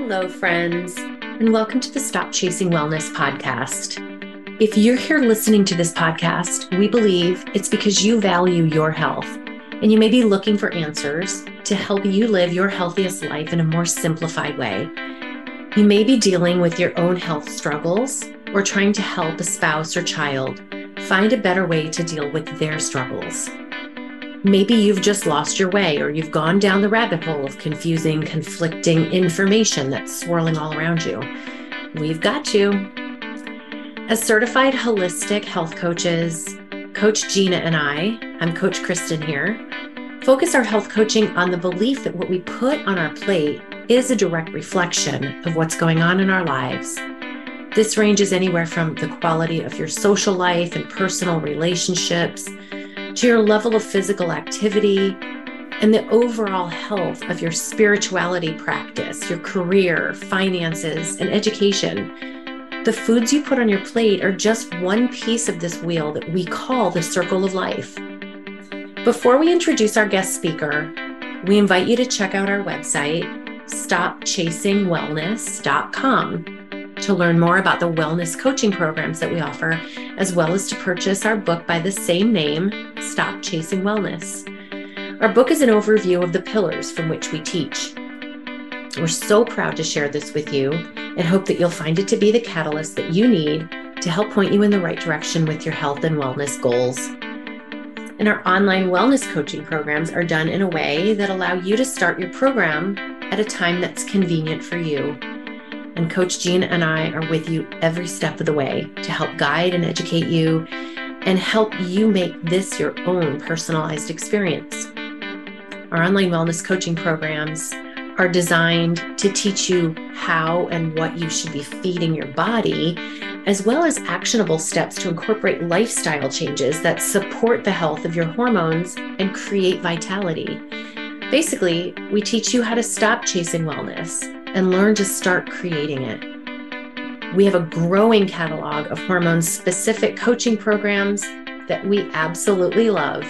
Hello, friends, and welcome to the Stop Chasing Wellness podcast. If you're here listening to this podcast, we believe it's because you value your health and you may be looking for answers to help you live your healthiest life in a more simplified way. You may be dealing with your own health struggles or trying to help a spouse or child find a better way to deal with their struggles. Maybe you've just lost your way or you've gone down the rabbit hole of confusing, conflicting information that's swirling all around you. We've got you. As certified holistic health coaches, Coach Gina and I, I'm Coach Kristin here, focus our health coaching on the belief that what we put on our plate is a direct reflection of what's going on in our lives. This ranges anywhere from the quality of your social life and personal relationships to your level of physical activity and the overall health of your spirituality practice, your career, finances, and education. The foods you put on your plate are just one piece of this wheel that we call the circle of life. Before we introduce our guest speaker, we invite you to check out our website, stopchasingwellness.com to learn more about the wellness coaching programs that we offer, as well as to purchase our book by the same name, Stop Chasing Wellness. Our book is an overview of the pillars from which we teach. We're so proud to share this with you and hope that you'll find it to be the catalyst that you need to help point you in the right direction with your health and wellness goals. And our online wellness coaching programs are done in a way that allow you to start your program at a time that's convenient for you and Coach Gina and I are with you every step of the way to help guide and educate you and help you make this your own personalized experience. Our online wellness coaching programs are designed to teach you how and what you should be feeding your body, as well as actionable steps to incorporate lifestyle changes that support the health of your hormones and create vitality. Basically, we teach you how to stop chasing wellness and learn to start creating it. We have a growing catalog of hormone specific coaching programs that we absolutely love,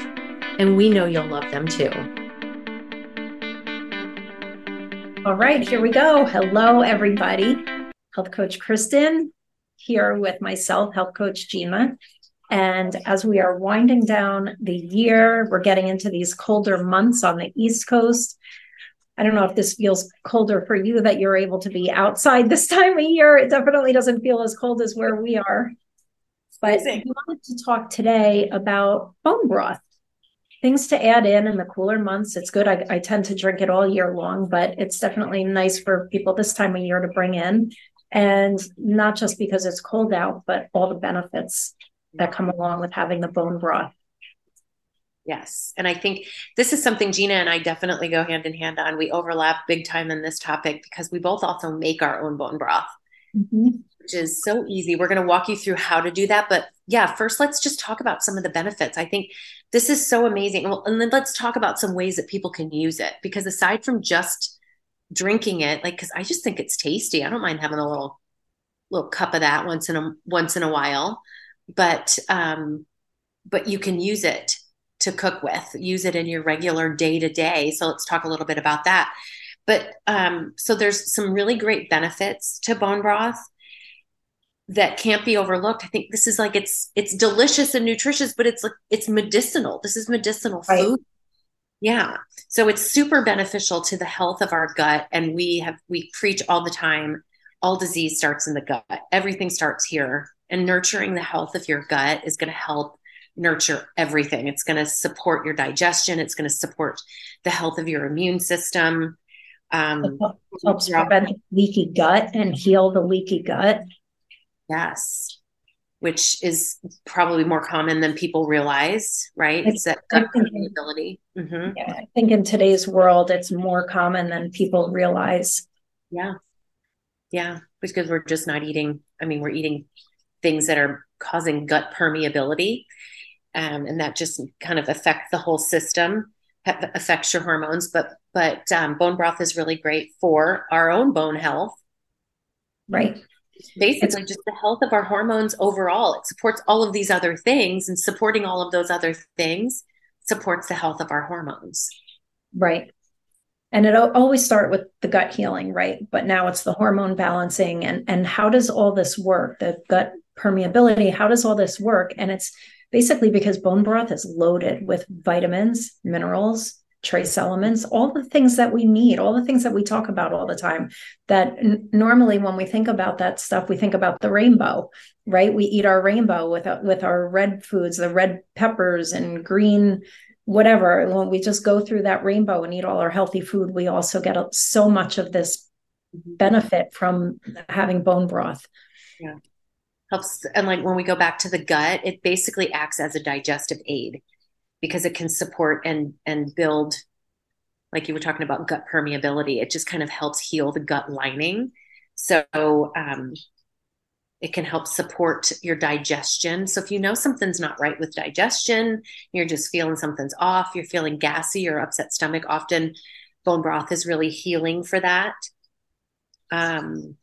and we know you'll love them too. All right, here we go. Hello, everybody. Health Coach Kristin here with myself, Health Coach Gina. And as we are winding down the year, we're getting into these colder months on the East Coast. I don't know if this feels colder for you that you're able to be outside this time of year. It definitely doesn't feel as cold as where we are. But we wanted to talk today about bone broth. Things to add in in the cooler months. It's good. I, I tend to drink it all year long, but it's definitely nice for people this time of year to bring in. And not just because it's cold out, but all the benefits that come along with having the bone broth. Yes. And I think this is something Gina and I definitely go hand in hand on. We overlap big time in this topic because we both also make our own bone broth, mm-hmm. which is so easy. We're going to walk you through how to do that. But yeah, first, let's just talk about some of the benefits. I think this is so amazing. Well, and then let's talk about some ways that people can use it because aside from just drinking it, like, cause I just think it's tasty. I don't mind having a little, little cup of that once in a, once in a while, but, um, but you can use it to cook with. Use it in your regular day to day. So let's talk a little bit about that. But um, so there's some really great benefits to bone broth that can't be overlooked. I think this is like it's it's delicious and nutritious, but it's like it's medicinal. This is medicinal right. food. Yeah. So it's super beneficial to the health of our gut. And we have we preach all the time, all disease starts in the gut. Everything starts here. And nurturing the health of your gut is going to help nurture everything. It's going to support your digestion. It's going to support the health of your immune system. Um, helps prevent leaky gut and heal the leaky gut. Yes, which is probably more common than people realize, right? It's, that gut permeability. Mm-hmm. Yeah, I think in today's world, it's more common than people realize. Yeah, yeah, because we're just not eating. I mean, we're eating things that are causing gut permeability um, and that just kind of affects the whole system affects your hormones but but um, bone broth is really great for our own bone health. Right. Basically it's, just the health of our hormones overall. It supports all of these other things and supporting all of those other things supports the health of our hormones. Right. And it always start with the gut healing right? But now it's the hormone balancing and and how does all this work? The gut permeability how does all this work? And it's basically because bone broth is loaded with vitamins minerals trace elements all the things that we need all the things that we talk about all the time that n- normally when we think about that stuff we think about the rainbow right? We eat our rainbow with with our red foods the red peppers and green whatever. When we just go through that rainbow and eat all our healthy food we also get so much of this mm-hmm. benefit from having bone broth. Yeah helps and like when we go back to the gut it basically acts as a digestive aid because it can support and and build like you were talking about gut permeability it just kind of helps heal the gut lining so um it can help support your digestion. So if you know something's not right with digestion, you're just feeling something's off, you're feeling gassy or upset stomach, often bone broth is really healing for that. Um,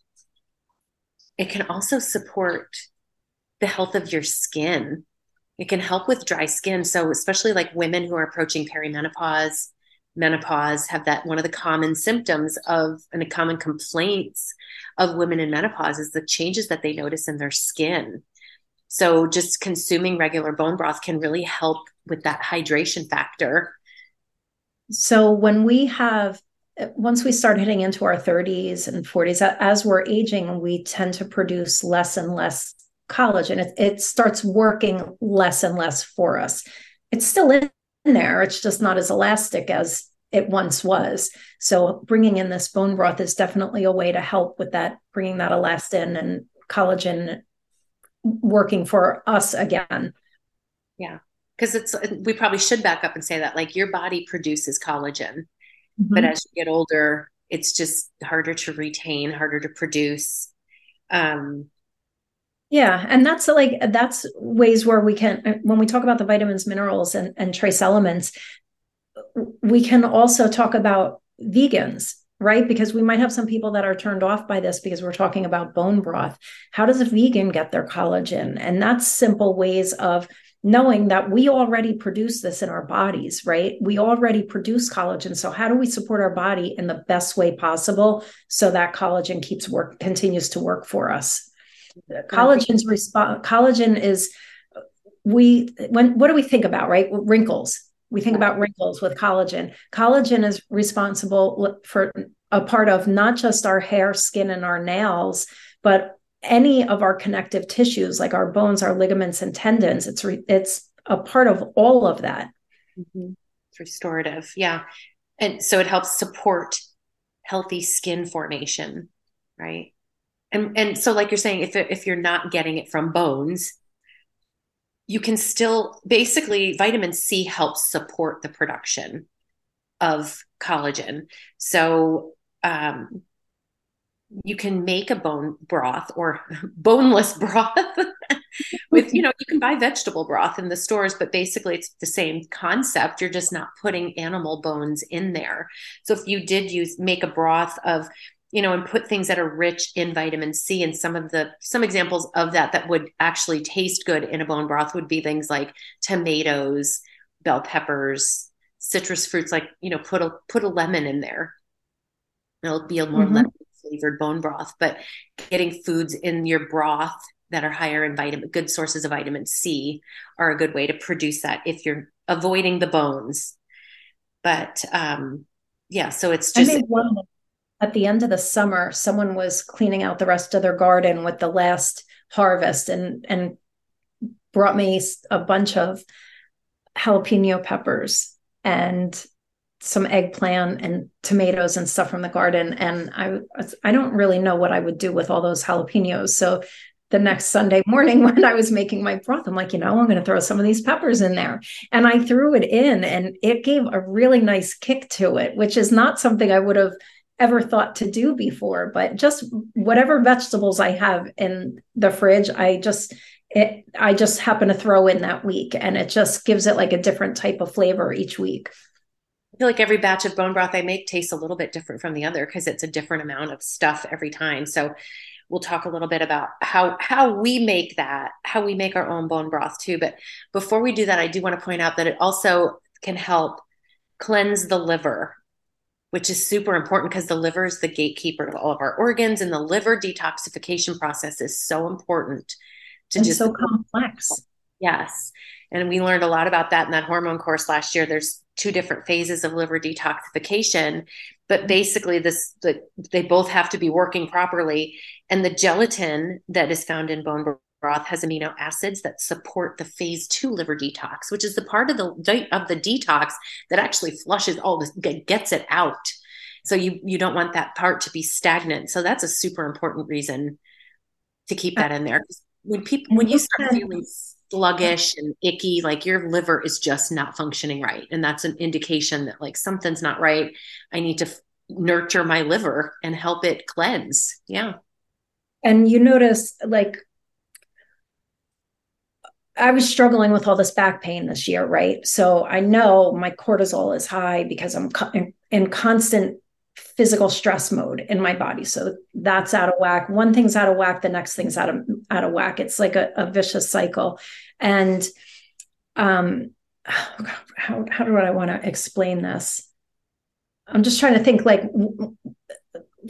it can also support the health of your skin. It can help with dry skin. So, especially like women who are approaching perimenopause, menopause have that one of the common symptoms of and the common complaints of women in menopause is the changes that they notice in their skin. So just consuming regular bone broth can really help with that hydration factor. So when we have once we start hitting into our 30s and 40s as we're aging we tend to produce less and less collagen it, it starts working less and less for us it's still in there it's just not as elastic as it once was. So bringing in this bone broth is definitely a way to help with that, bringing that elastin and collagen working for us again. Yeah. Because it's, we probably should back up and say that like your body produces collagen, mm-hmm. but as you get older, it's just harder to retain, harder to produce. Um, yeah, and that's like that's ways where we can when we talk about the vitamins, minerals, and, and trace elements, we can also talk about vegans right because we might have some people that are turned off by this because we're talking about bone broth how does a vegan get their collagen and that's simple ways of knowing that we already produce this in our bodies right? We already produce collagen. So how do we support our body in the best way possible so that collagen keeps work continues to work for us? Collagen's response collagen is we when what do we think about right? Wrinkles. We think about wrinkles with collagen. Collagen is responsible for a part of not just our hair, skin, and our nails, but any of our connective tissues, like our bones, our ligaments, and tendons. It's re- it's a part of all of that. Mm-hmm. It's restorative, yeah, and so it helps support healthy skin formation, right? And and so, like you're saying, if if you're not getting it from bones, you can still basically vitamin C helps support the production of collagen. So um, you can make a bone broth or boneless broth with you know you can buy vegetable broth in the stores but basically it's the same concept you're just not putting animal bones in there so if you did use make a broth of you know, and put things that are rich in vitamin C. And some of the some examples of that that would actually taste good in a bone broth would be things like tomatoes, bell peppers, citrus fruits. Like you know, put a put a lemon in there. It'll be a more mm-hmm. lemon flavored bone broth. But getting foods in your broth that are higher in vitamin, good sources of vitamin C, are a good way to produce that if you're avoiding the bones. But um, yeah, so it's just at the end of the summer, someone was cleaning out the rest of their garden with the last harvest and and brought me a bunch of jalapeno peppers and some eggplant and tomatoes and stuff from the garden. And I I don't really know what I would do with all those jalapenos. So the next Sunday morning when I was making my broth I'm like you know I'm going to throw some of these peppers in there. And I threw it in and it gave a really nice kick to it which is not something I would have ever thought to do before. But just whatever vegetables i have in the fridge i just it i just happen to throw in that week. And it just gives it like a different type of flavor each week I feel like every batch of bone broth I make tastes a little bit different from the other because it's a different amount of stuff every time. So we'll talk a little bit about how how we make that, how we make our own bone broth too. But before we do that, I do want to point out that it also can help cleanse the liver which is super important because the liver is the gatekeeper of all of our organs, and the liver detoxification process is so important to and just so complex. Yes. And we learned a lot about that in that hormone course last year. There's two different phases of liver detoxification, but basically this the, they both have to be working properly. And the gelatin that is found in bone broth has amino acids that support the phase two liver detox, which is the part of the of the detox that actually flushes all this, gets it out. So you you don't want that part to be stagnant. So that's a super important reason to keep that in there. When people when you start feeling sluggish and icky, like your liver is just not functioning right. And that's an indication that like something's not right. I need to f- nurture my liver and help it cleanse. Yeah. And you notice like I was struggling with all this back pain this year, right? So I know my cortisol is high because I'm in, in constant physical stress mode in my body. So that's out of whack. One thing's out of whack, the next thing's out of out of whack. It's like a, a vicious cycle. And um how how do I want to explain this? I'm just trying to think like w-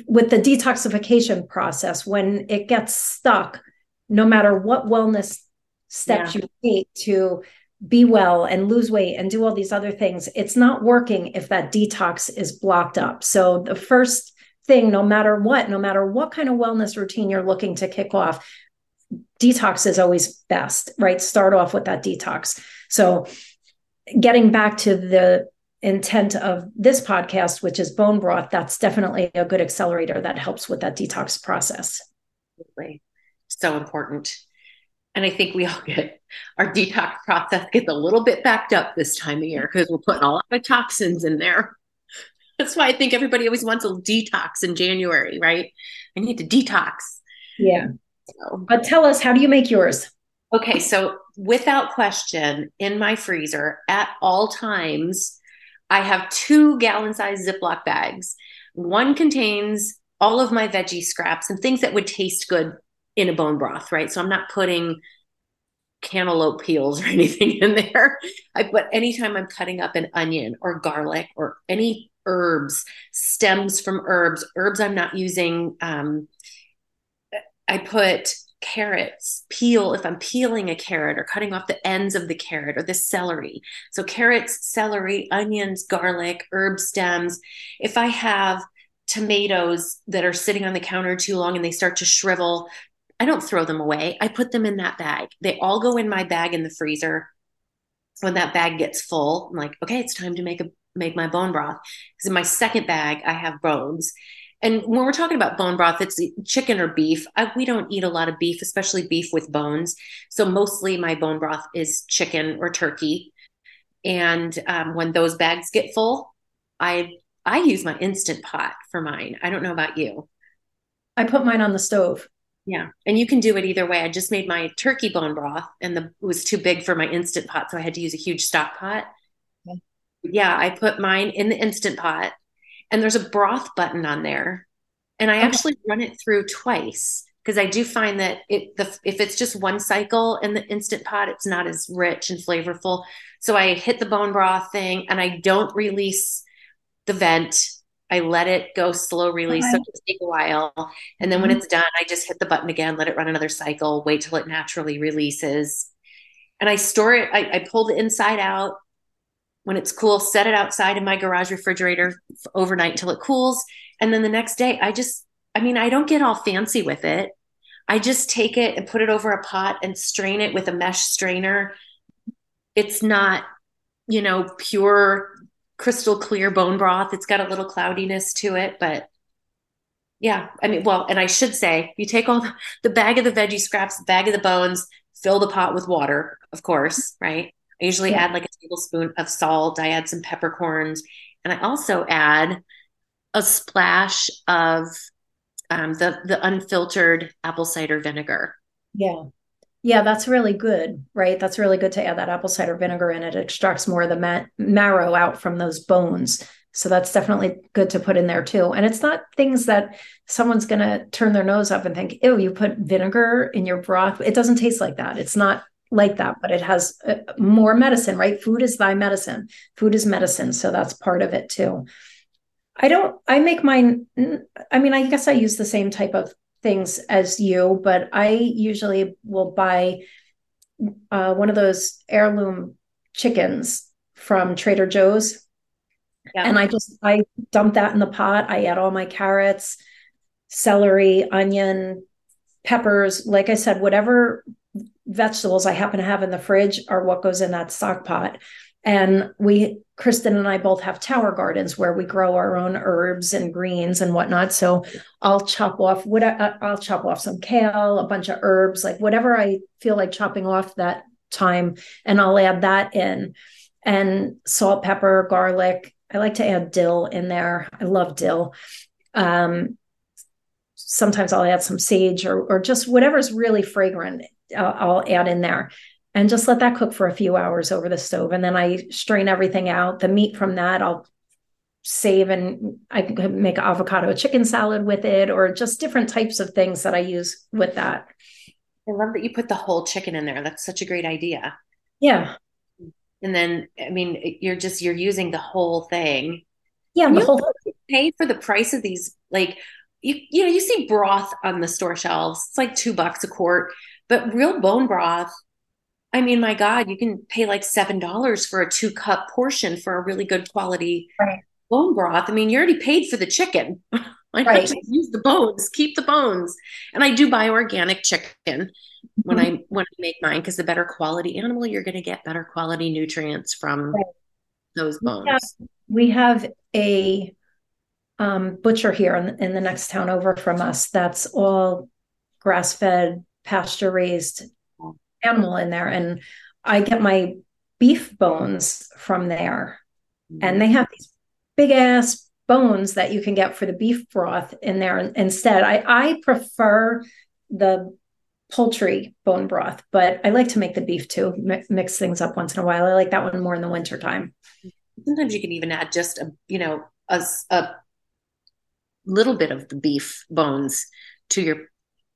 with the detoxification process when it gets stuck no matter what wellness steps yeah. you take to be well and lose weight and do all these other things, it's not working if that detox is blocked up. So the first thing, no matter what, no matter what kind of wellness routine you're looking to kick off, detox is always best, right? Start off with that detox. So getting back to the intent of this podcast, which is bone broth, that's definitely a good accelerator that helps with that detox process. Absolutely. So important. And I think we all get our detox process gets a little bit backed up this time of year because we're putting a lot of toxins in there. That's why I think everybody always wants a detox in January, right? I need to detox. Yeah. But tell us, how do you make yours? Okay, so without question, in my freezer at all times, I have two gallon sized Ziploc bags. One contains all of my veggie scraps and things that would taste good in a bone broth, right? So I'm not putting cantaloupe peels or anything in there. I put anytime I'm cutting up an onion or garlic or any herbs, stems from herbs, herbs I'm not using. Um, I put carrots, peel if I'm peeling a carrot or cutting off the ends of the carrot or the celery. So carrots, celery, onions, garlic, herb stems. If I have tomatoes that are sitting on the counter too long and they start to shrivel, I don't throw them away. I put them in that bag. They all go in my bag in the freezer. When that bag gets full, I'm like, okay, it's time to make a make my bone broth. Because in my second bag, I have bones. And when we're talking about bone broth, it's chicken or beef. I, we don't eat a lot of beef, especially beef with bones. So mostly my bone broth is chicken or turkey. And um, when those bags get full, I I use my instant pot for mine. I don't know about you. I put mine on the stove. Yeah. And you can do it either way. I just made my turkey bone broth and the it was too big for my instant pot. So I had to use a huge stock pot. Okay. Yeah. I put mine in the instant pot and there's a broth button on there. And I okay. actually run it through twice because I do find that it the if it's just one cycle in the instant pot, it's not as rich and flavorful. So I hit the bone broth thing and I don't release the vent I let it go slow release. Okay. So it take a while. And then mm-hmm. when it's done, I just hit the button again, let it run another cycle, wait till it naturally releases. And I store it, I, I pull the inside out. When it's cool, set it outside in my garage refrigerator overnight till it cools. And then the next day, I just, I mean, I don't get all fancy with it. I just take it and put it over a pot and strain it with a mesh strainer. It's not, you know, pure crystal clear bone broth. It's got a little cloudiness to it, but yeah, I mean, well, and I should say, you take all the, the bag of the veggie scraps, bag of the bones, fill the pot with water, of course, right? I usually yeah. add like a tablespoon of salt. I add some peppercorns, and I also add a splash of um, the the unfiltered apple cider vinegar. Yeah. Yeah, that's really good, right? That's really good to add that apple cider vinegar in. It extracts more of the ma- marrow out from those bones. So that's definitely good to put in there too. And it's not things that someone's going to turn their nose up and think, "Oh, you put vinegar in your broth." It doesn't taste like that. It's not like that, but it has uh, more medicine, right? Food is thy medicine. Food is medicine, so that's part of it too. I don't, I make mine, I mean, I guess I use the same type of things as you, but I usually will buy uh, one of those heirloom chickens from Trader Joe's. Yeah. And I just, I dump that in the pot. I add all my carrots, celery, onion, peppers. Like I said, whatever vegetables I happen to have in the fridge are what goes in that stock pot. And we, Kristin and I both have tower gardens where we grow our own herbs and greens and whatnot. So I'll chop off what I'll chop off some kale, a bunch of herbs, like whatever I feel like chopping off that time, and I'll add that in. And salt, pepper, garlic. I like to add dill in there. I love dill. Um, sometimes I'll add some sage or or just whatever's really fragrant. I'll, I'll add in there and just let that cook for a few hours over the stove. And then I strain everything out. The meat from that, I'll save and I can make avocado chicken salad with it, or just different types of things that I use with that. I love that you put the whole chicken in there. That's such a great idea. Yeah. And then, I mean, you're just you're using the whole thing. Yeah, the whole pay for the price of these. Like you, you know, you see broth on the store shelves. It's like two bucks a quart, but real bone broth I mean, my God, you can pay like seven dollars for a two cup portion for a really good quality right. bone broth. I mean, you already paid for the chicken. I right. just use the bones, keep the bones. And I do buy organic chicken when mm-hmm. I when I make mine because the better quality animal, you're going to get better quality nutrients from right. those bones. We have, we have a um, butcher here in, in the next town over from us that's all grass fed, pasture raised animal in there. And I get my beef bones from there. And mm-hmm. they have these big ass bones that you can get for the beef broth in there instead. I, I prefer the poultry bone broth, but I like to make the beef too, mix things up once in a while. I like that one more in the wintertime. Sometimes you can even add just a, you know, a, a little bit of the beef bones to your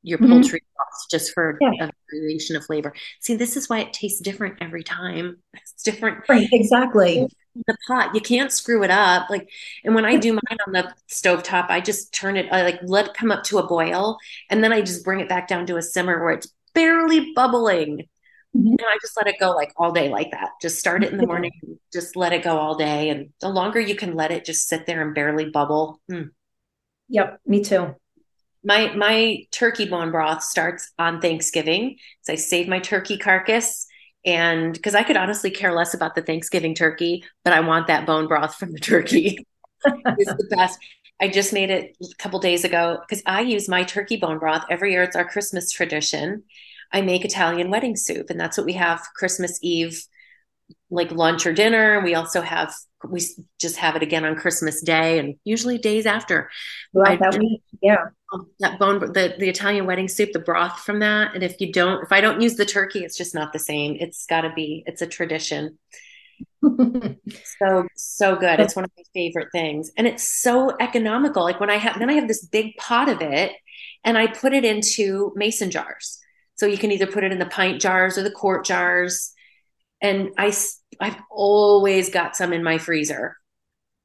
your mm-hmm. poultry sauce just for yeah. a variation of flavor. See, this is why it tastes different every time. It's different. Right, exactly. The pot, you can't screw it up. Like, and when I do mine on the stove top, I just turn it, I like let it come up to a boil, and then I just bring it back down to a simmer where it's barely bubbling. Mm-hmm. And I just let it go like all day like that. Just start it in the morning, just let it go all day. And the longer you can let it just sit there and barely bubble. Mm. Yep, me too my my turkey bone broth starts on Thanksgiving. So I save my turkey carcass and because I could honestly care less about the Thanksgiving turkey, but I want that bone broth from the turkey. it's the best. I just made it a couple days ago because I use my turkey bone broth every year. It's our Christmas tradition. I make Italian wedding soup, and that's what we have Christmas Eve, like lunch or dinner. We also have we just have it again on Christmas Day and usually days after. Well, that week, yeah oh, that bone the the Italian wedding soup, the broth from that. And if you don't, if I don't use the turkey, it's just not the same. It's got to be. It's a tradition. so so good. It's one of my favorite things, and it's so economical. Like when I have then I have this big pot of it, and I put it into mason jars. So you can either put it in the pint jars or the quart jars. And I I've always got some in my freezer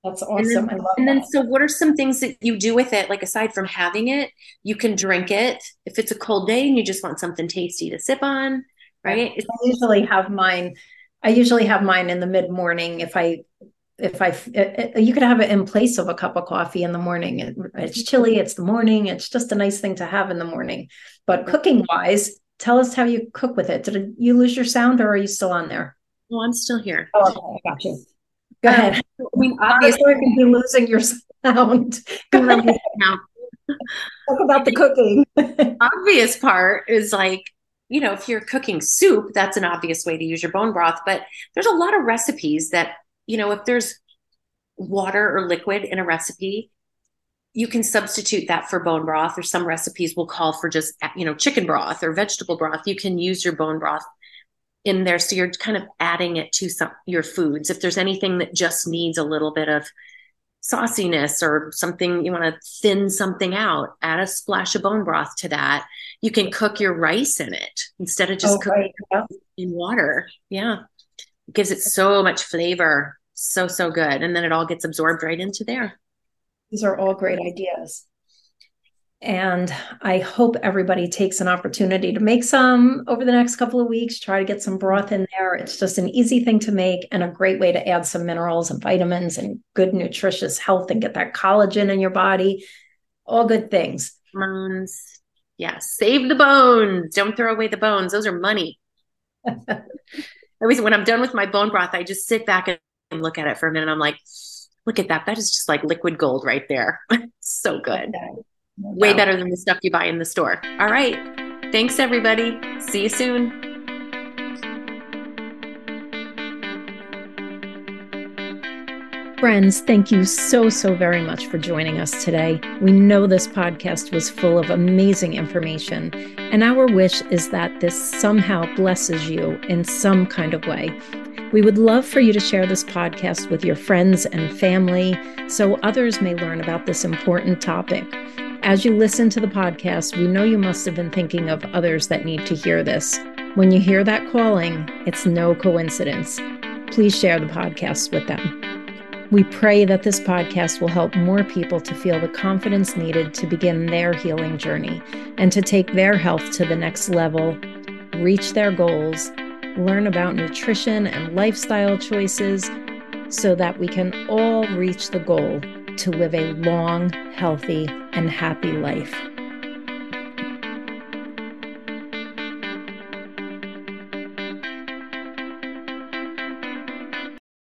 that's awesome. And then, and then so what are some things that you do with it? Like aside from having it, you can drink it if it's a cold day and you just want something tasty to sip on, right? I usually have mine. I usually have mine in the mid morning if I if I it, you could have it in place of a cup of coffee in the morning. It, it's chilly, it's the morning. It's just a nice thing to have in the morning. But mm-hmm. cooking wise, tell us how you cook with it. Did you lose your sound or are you still on there? Oh, I'm still here. Oh, okay, I got you. Go um, ahead. I mean, obviously, you can be losing your sound. Talk about the cooking. obvious part is like, you know, if you're cooking soup, that's an obvious way to use your bone broth. But there's a lot of recipes that, you know, if there's water or liquid in a recipe, you can substitute that for bone broth, or some recipes will call for just, you know, chicken broth or vegetable broth. You can use your bone broth in there. So you're kind of adding it to some your foods. If there's anything that just needs a little bit of sauciness or something you want to thin something out add a splash of bone broth to that. You can cook your rice in it instead of just oh, cooking right. in water. Yeah. It gives it so much flavor. So so good. And then it all gets absorbed right into there. These are all great ideas. And I hope everybody takes an opportunity to make some over the next couple of weeks. Try to get some broth in there. It's just an easy thing to make and a great way to add some minerals and vitamins and good, nutritious health and get that collagen in your body. All good things. Bones. Yeah. Save the bones. Don't throw away the bones. Those are money. Always, when I'm done with my bone broth, I just sit back and look at it for a minute. I'm like, look at that. That is just like liquid gold right there. so good. Okay. Way better than the stuff you buy in the store. All right. Thanks, everybody. See you soon. Friends, thank you so, so very much for joining us today. We know this podcast was full of amazing information, and our wish is that this somehow blesses you in some kind of way. We would love for you to share this podcast with your friends and family so others may learn about this important topic. As you listen to the podcast, we know you must have been thinking of others that need to hear this. When you hear that calling, it's no coincidence. Please share the podcast with them. We pray that this podcast will help more people to feel the confidence needed to begin their healing journey and to take their health to the next level, reach their goals, learn about nutrition and lifestyle choices so that we can all reach the goal to live a long, healthy, and happy life.